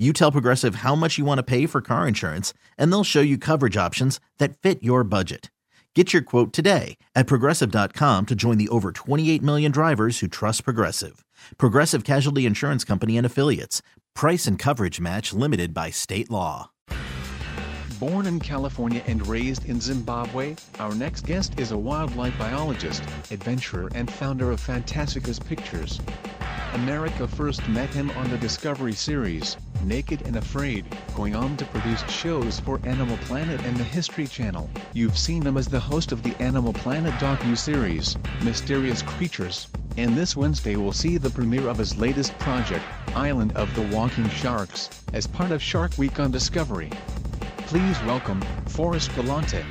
you tell Progressive how much you want to pay for car insurance, and they'll show you coverage options that fit your budget. Get your quote today at progressive.com to join the over 28 million drivers who trust Progressive. Progressive Casualty Insurance Company and Affiliates. Price and coverage match limited by state law. Born in California and raised in Zimbabwe, our next guest is a wildlife biologist, adventurer, and founder of Fantasticus Pictures. America first met him on the Discovery series, Naked and Afraid, going on to produce shows for Animal Planet and the History Channel. You've seen him as the host of the Animal Planet docu-series, Mysterious Creatures, and this Wednesday we'll see the premiere of his latest project, Island of the Walking Sharks, as part of Shark Week on Discovery. Please welcome, Forrest Galante.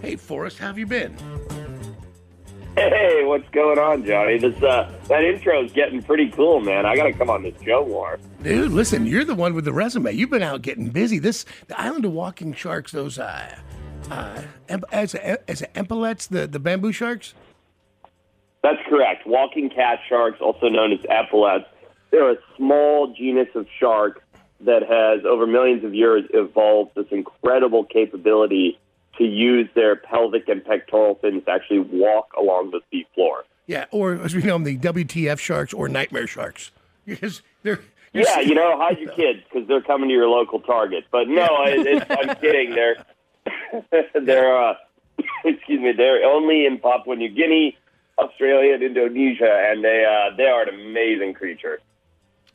Hey, Forrest, how have you been? Hey, what's going on, Johnny? This uh, that intro is getting pretty cool, man. I got to come on this show more. Dude, listen, you're the one with the resume. You've been out getting busy. This the Island of Walking Sharks. Those uh, uh, as a, as a epaulets, the the bamboo sharks. That's correct. Walking cat sharks, also known as epaulets, they're a small genus of shark that has over millions of years evolved this incredible capability to use their pelvic and pectoral fins to actually walk along the sea floor. Yeah, or as we know them, the WTF sharks or nightmare sharks. Because they're yeah, you know, hide your kids because they're coming to your local Target. But no, it, it's, I'm kidding. They're they're uh, excuse me, they're only in Papua New Guinea, Australia, and Indonesia, and they uh, they are an amazing creature.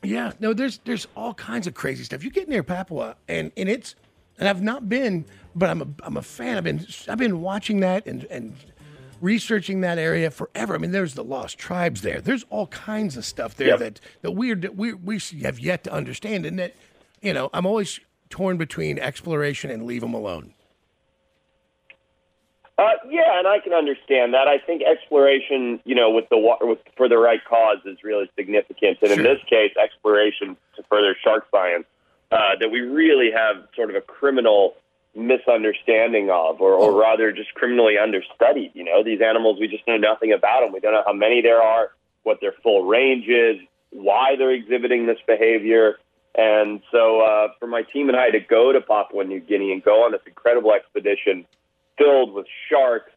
Yeah, no, there's there's all kinds of crazy stuff. You get near Papua, and and it's and I've not been, but I'm a I'm a fan. I've been I've been watching that and and researching that area forever. I mean, there's the lost tribes there. There's all kinds of stuff there Yep. that that we we we have yet to understand, and that you know I'm always torn between exploration and leave them alone. Uh, yeah, and I can understand that. I think exploration, you know, with the wa- with for the right cause is really significant, and in this case, exploration to further shark science uh, that we really have sort of a criminal misunderstanding of, or, or rather, just criminally understudied. You know, these animals we just know nothing about them. We don't know how many there are, what their full range is, why they're exhibiting this behavior. And so, uh, for my team and I to go to Papua New Guinea and go on this incredible expedition filled with sharks,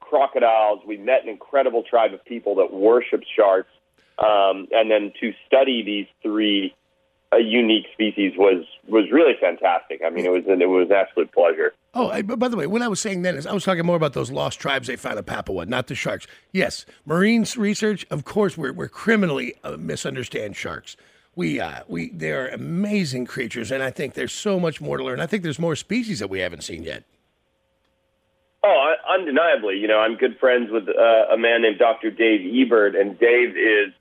crocodiles. We met an incredible tribe of people that worship sharks, um, and then to study these three uh, unique species was was really fantastic. I mean, it was an, it was an absolute pleasure. Oh, I, by the way, when I was saying then is I was talking more about those lost tribes they found in Papua, not the sharks. Yes, marine research, of course, we're, we're criminally uh, misunderstand sharks. We, uh, we, they're amazing creatures, and I think there's so much more to learn. I think there's more species that we haven't seen yet. Oh, un- undeniably. You know, I'm good friends with uh, a man named Dr. Dave Ebert, and Dave is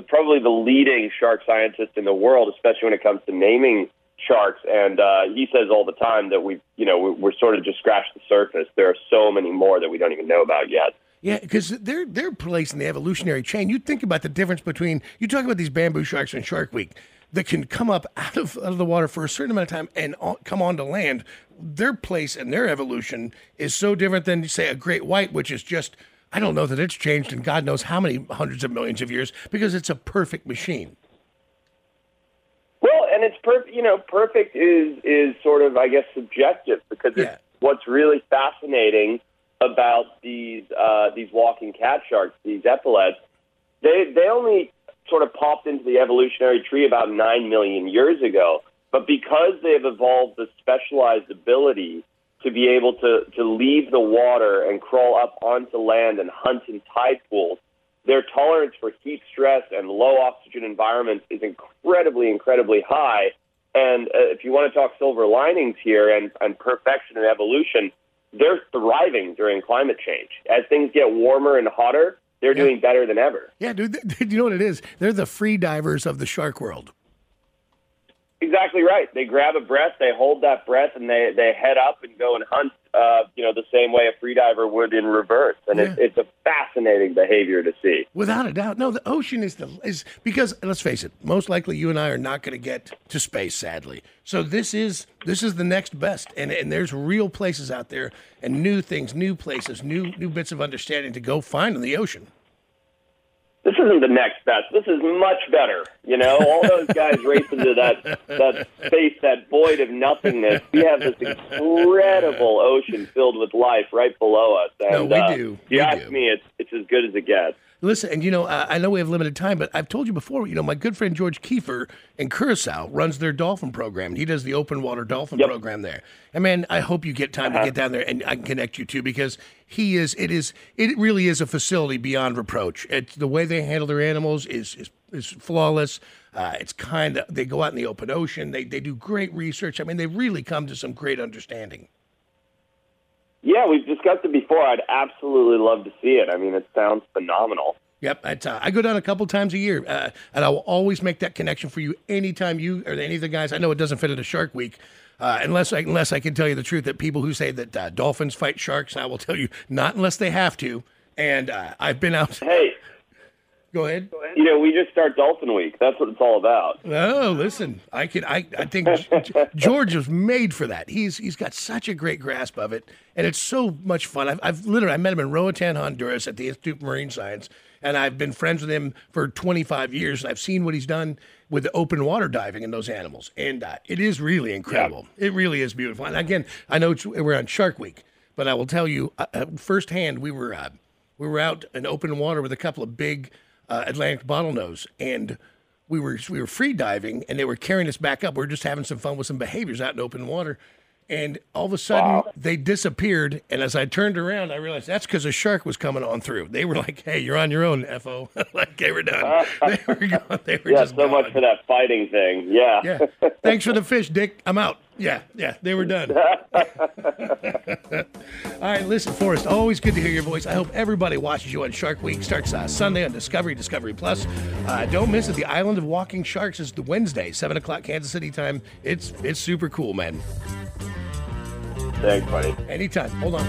the probably the leading shark scientist in the world, especially when it comes to naming sharks. And uh, he says all the time that we, you know, we- we're sort of just scratched the surface. There are so many more that we don't even know about yet. Yeah, because they're they're placed in the evolutionary chain. You think about the difference between you talk about these bamboo sharks in Shark Week that can come up out of out of the water for a certain amount of time and on, come onto land. Their place and their evolution is so different than say a great white, which is just I don't know that it's changed in God knows how many hundreds of millions of years because it's a perfect machine. Well, and it's perfect. You know, perfect is is sort of, I guess, subjective because Yeah. it's what's really fascinating about these uh, these walking cat sharks, these epaulets. They they only sort of popped into the evolutionary tree about nine million years ago, but because they've evolved the specialized ability to be able to to leave the water and crawl up onto land and hunt in tide pools, their tolerance for heat stress and low oxygen environments is incredibly, incredibly high. And uh, if you want to talk silver linings here and, and perfection and evolution, they're thriving during climate change. As things get warmer and hotter, they're doing better than ever. Yeah, dude. You know what it is? They're the free divers of the shark world. Exactly right. They grab a breath, they hold that breath, and they they head up and go and hunt. Uh, you know, the same way a freediver would in reverse, and Yeah. it's, it's a fascinating behavior to see. Without a doubt. No, the ocean is the is because let's face it, most likely you and I are not going to get to space, sadly. So this is this is the next best, and and there's real places out there and new things, new places, new new bits of understanding to go find in the ocean. This isn't the next best. This is much better. You know, all those guys race into that that space, that void of nothingness. We have this incredible ocean filled with life right below us. No, And we uh, do. If you We ask do. me, it's it's as good as it gets. Listen, and you know, uh, I know we have limited time, but I've told you before. You know, my good friend George Kiefer in Curacao runs their dolphin program. He does the open water dolphin Yep. program there. And man, I hope you get time to get down there and I can connect you too because he is. It is. It really is a facility beyond reproach. It's the way they handle their animals is is, is flawless. Uh, it's kind of they go out in the open ocean. They they do great research. I mean, they really come to some great understanding. Yeah, we've discussed it before. I'd absolutely love to see it. I mean, it sounds phenomenal. Yep, uh, I go down a couple times a year, uh, and I will always make that connection for you anytime you or any of the guys. I know it doesn't fit into Shark Week, uh, unless I, unless I can tell you the truth that people who say that uh, dolphins fight sharks, I will tell you not unless they have to. And uh, I've been out. Hey, Go ahead. you know, we just start Dolphin Week. That's what it's all about. Oh, listen, I can. I, I think George was made for that. He's he's got such a great grasp of it, and it's so much fun. I've, I've literally I met him in Roatan, Honduras, at the Institute of Marine Science, and I've been friends with him for 25 years. And I've seen what he's done with the open water diving and those animals, and uh, it is really incredible. It really is beautiful. And again, I know it's, we're on Shark Week, but I will tell you uh, uh, firsthand. We were uh, we were out in open water with a couple of big uh, Atlantic bottlenose, and we were we were free diving, and they were carrying us back up. We were just having some fun with some behaviors out in open water, and all of a sudden they disappeared. And as I turned around, I realized that's because a shark was coming on through. They were like, "Hey, you're on your own, fo." like they were done. they were gone. They were Yeah, just so much for that fighting thing. Yeah. Yeah. Thanks for the fish, Dick. I'm out. Yeah, yeah, they were done. All right, listen, Forrest, always good to hear your voice. I hope everybody watches you on Shark Week. Starts uh, Sunday on Discovery, Discovery Plus. Uh, don't miss it. The Island of Walking Sharks is the Wednesday, 7 o'clock Kansas City time. It's it's super cool, man. Thanks, buddy. Anytime. Hold on.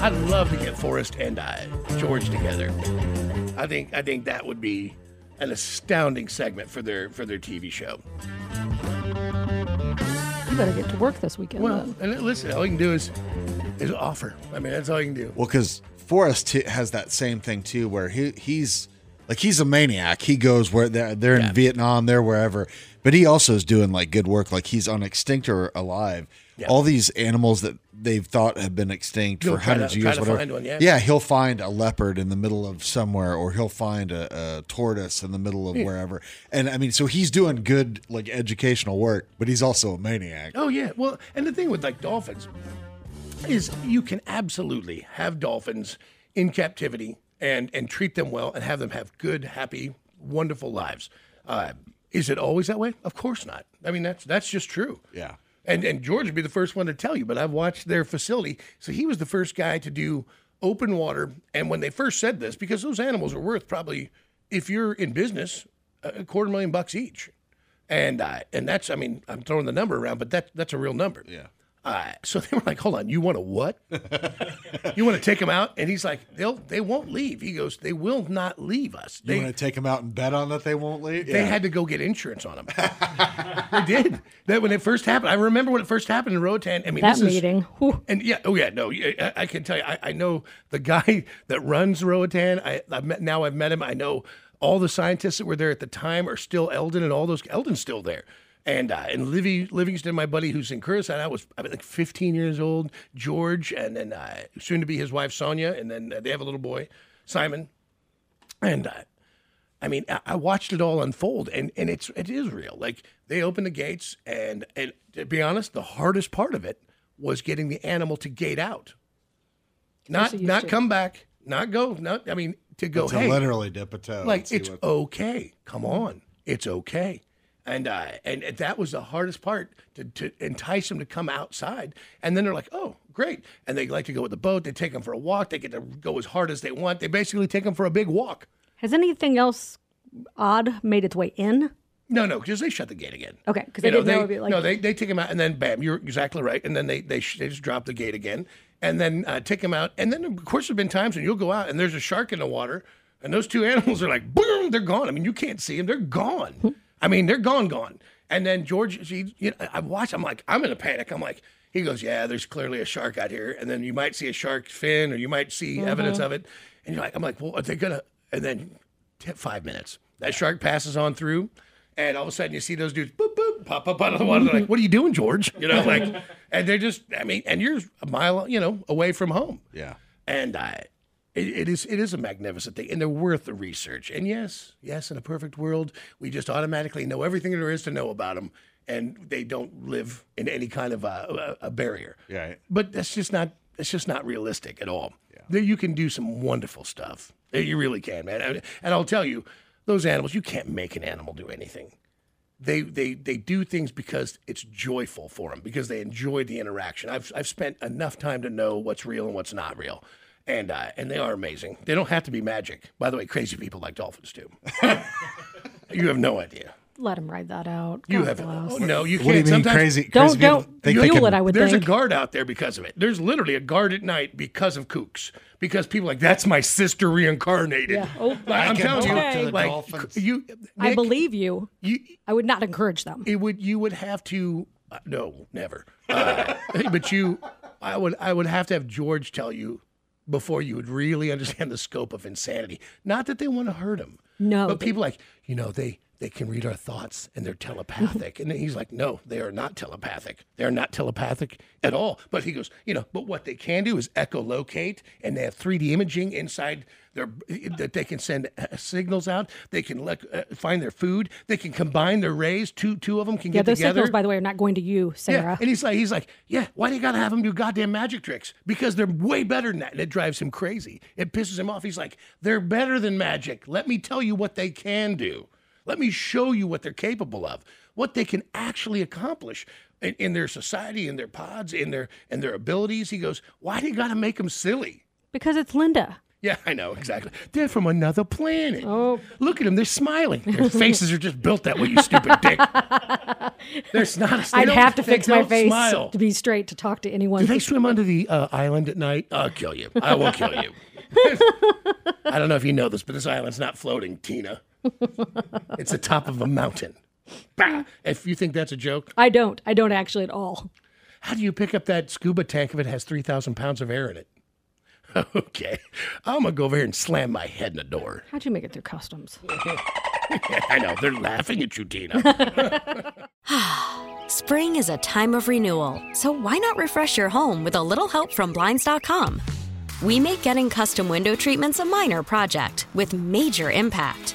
I'd love to get Forrest and uh, George together. I think I think that would be an astounding segment for their for their TV show. You better get to work this weekend. Well, then. and listen, all you can do is is offer. I mean, that's all you can do. Well, because Forrest t- has that same thing too, where he he's like he's a maniac. He goes where they're, they're in Yeah. Vietnam, they're wherever, but he also is doing like good work. Like he's on extinct or alive. Yeah. All these animals that they've thought have been extinct He'll for try to- hundreds of years, whatever. one, yeah. he'll find a leopard in the middle of somewhere, or he'll find a, a tortoise in the middle of wherever. And I mean, so he's doing good like educational work, but he's also a maniac. Oh yeah. Well, and the thing with like dolphins is you can absolutely have dolphins in captivity and and treat them well and have them have good, happy, wonderful lives. Uh, is it always that way? Of course not. I mean, that's that's just true. Yeah. And and George would be the first one to tell you, but I've watched their facility. So he was the first guy to do open water. And when they first said this, because those animals are worth probably, if you're in business, a quarter million bucks each. And uh, and that's I mean I'm throwing the number around, but that that's a real number. Yeah. Uh, so they were like, "Hold on, you want to what? you want to take them out?" And he's like, "They'll they won't leave." He goes, "They will not leave us. You They want to take him out and bet on that they won't leave? they had to go get insurance on them. they did that when it first happened. I remember when it first happened in Roatan. I mean, that this is- meeting. Whew. and yeah, oh yeah, no, I, I can tell you, I, I know the guy that runs Roatan. I, I've met now. I've met him. I know all the scientists that were there at the time are still Eldon, and all those Eldon's still there. And uh, and Livy Livingston, my buddy who's in Curacao, I was I was like 15 years old. George, and then uh, soon to be his wife Sonia, and then uh, they have a little boy, Simon. And uh, I mean, I, I watched it all unfold, and and it's it is real. Like they opened the gates, and and to be honest, the hardest part of it was getting the animal to gate out, not it not to. come back, not go, not I mean to go. to hey, literally dip a toe. like it's what- okay. Come on, it's okay. And uh, and that was the hardest part to, to entice them to come outside. And then they're like, oh, great. And they like to go with the boat. They take them for a walk. They get to go as hard as they want. They basically take them for a big walk. Has anything else odd made its way in? No, no, because they shut the gate again. Okay, because I know, didn't they, know it'd be like no, they, they take them out, and then bam, you're exactly right. And then they they, sh- they just drop the gate again, and then uh, take them out. And then of course there've been times when you'll go out and there's a shark in the water, and those two animals are like boom, they're gone. I mean, you can't see them; they're gone. I mean, they're gone, gone. And then George, he, you know, I watch. I'm like, I'm in a panic. I'm like, he goes, yeah, there's clearly a shark out here, and then you might see a shark fin, or you might see mm-hmm. evidence of it, and you're like, I'm like, well, are they gonna? And then t- five minutes, that shark passes on through. And all of a sudden, you see those dudes boop boop pop up out of the water. They're like, "What are you doing, George?" You know, like, and they're just, I mean, and you're a mile, you know, away from home. Yeah. And I, it, it is, it is a magnificent thing, and they're worth the research. And yes, yes, in a perfect world, we just automatically know everything there is to know about them, and they don't live in any kind of a, a, a barrier. Yeah. But that's just not, that's just not realistic at all. There, you can do some wonderful stuff. You really can, man. And- And I'll tell you, those animals, you can't make an animal do anything they they they do things because it's joyful for them because they enjoy the interaction. I've I've spent enough time to know what's real and what's not real, and uh, and they are amazing. They don't have to be magic. By the way, crazy people like dolphins too. you have no idea. let him ride that out. You have bless. oh, no. You can't. What do you mean Sometimes- crazy? Don't- crazy people don't think they fuel can- it, I would There's think. a guard out there because of it. There's literally a guard at night because of kooks. Because people are like that's my sister reincarnated. Yeah. Oh, Like, I'm telling you, talk to the like dolphins. you. I believe you. you. I would not encourage them. it would you would have to uh, no never uh, but you i would i would have to have george tell you before you would really understand the scope of insanity. Not that they want to hurt him No, but they- people like you know they they can read our thoughts and they're telepathic and he's like no they are not telepathic they're not telepathic at all but he goes you know but what they can do is echolocate and they have 3d imaging inside their that they can send uh, signals out they can let, uh, find their food they can combine their rays two two of them can Yeah, get those together signals, by the way, are not going to you, Sarah. yeah, and he's like, he's like, yeah. Why do you gotta have them do goddamn magic tricks? Because they're way better than that, and it drives him crazy. It pisses him off. He's like, they're better than magic. Let me tell you what they can do. Let me show you what they're capable of, what they can actually accomplish in, in their society, in their pods, in their in their abilities. He goes, why do you gotta make them silly? because it's Linda. Yeah, I know exactly. They're from another planet. Oh. look at them. They're smiling. Their faces are just built that way. You stupid dick. There's not. A, I'd have to fix my face Smile. to be straight to talk to anyone. Do they swim under the uh, island at night? I'll kill you. I will kill you. I don't know if you know this, but this island's not floating, Tina. It's the top of a mountain. Bah! If you think that's a joke, I don't. I don't actually at all. how do you pick up that scuba tank if it has 3,000 pounds of air in it? Okay. I'm going to go over here and slam my head in the door. How'd you make it through customs? I know. They're laughing at you, Tina. Spring is a time of renewal, so why not refresh your home with a little help from Blinds.com? We make getting custom window treatments a minor project with major impact.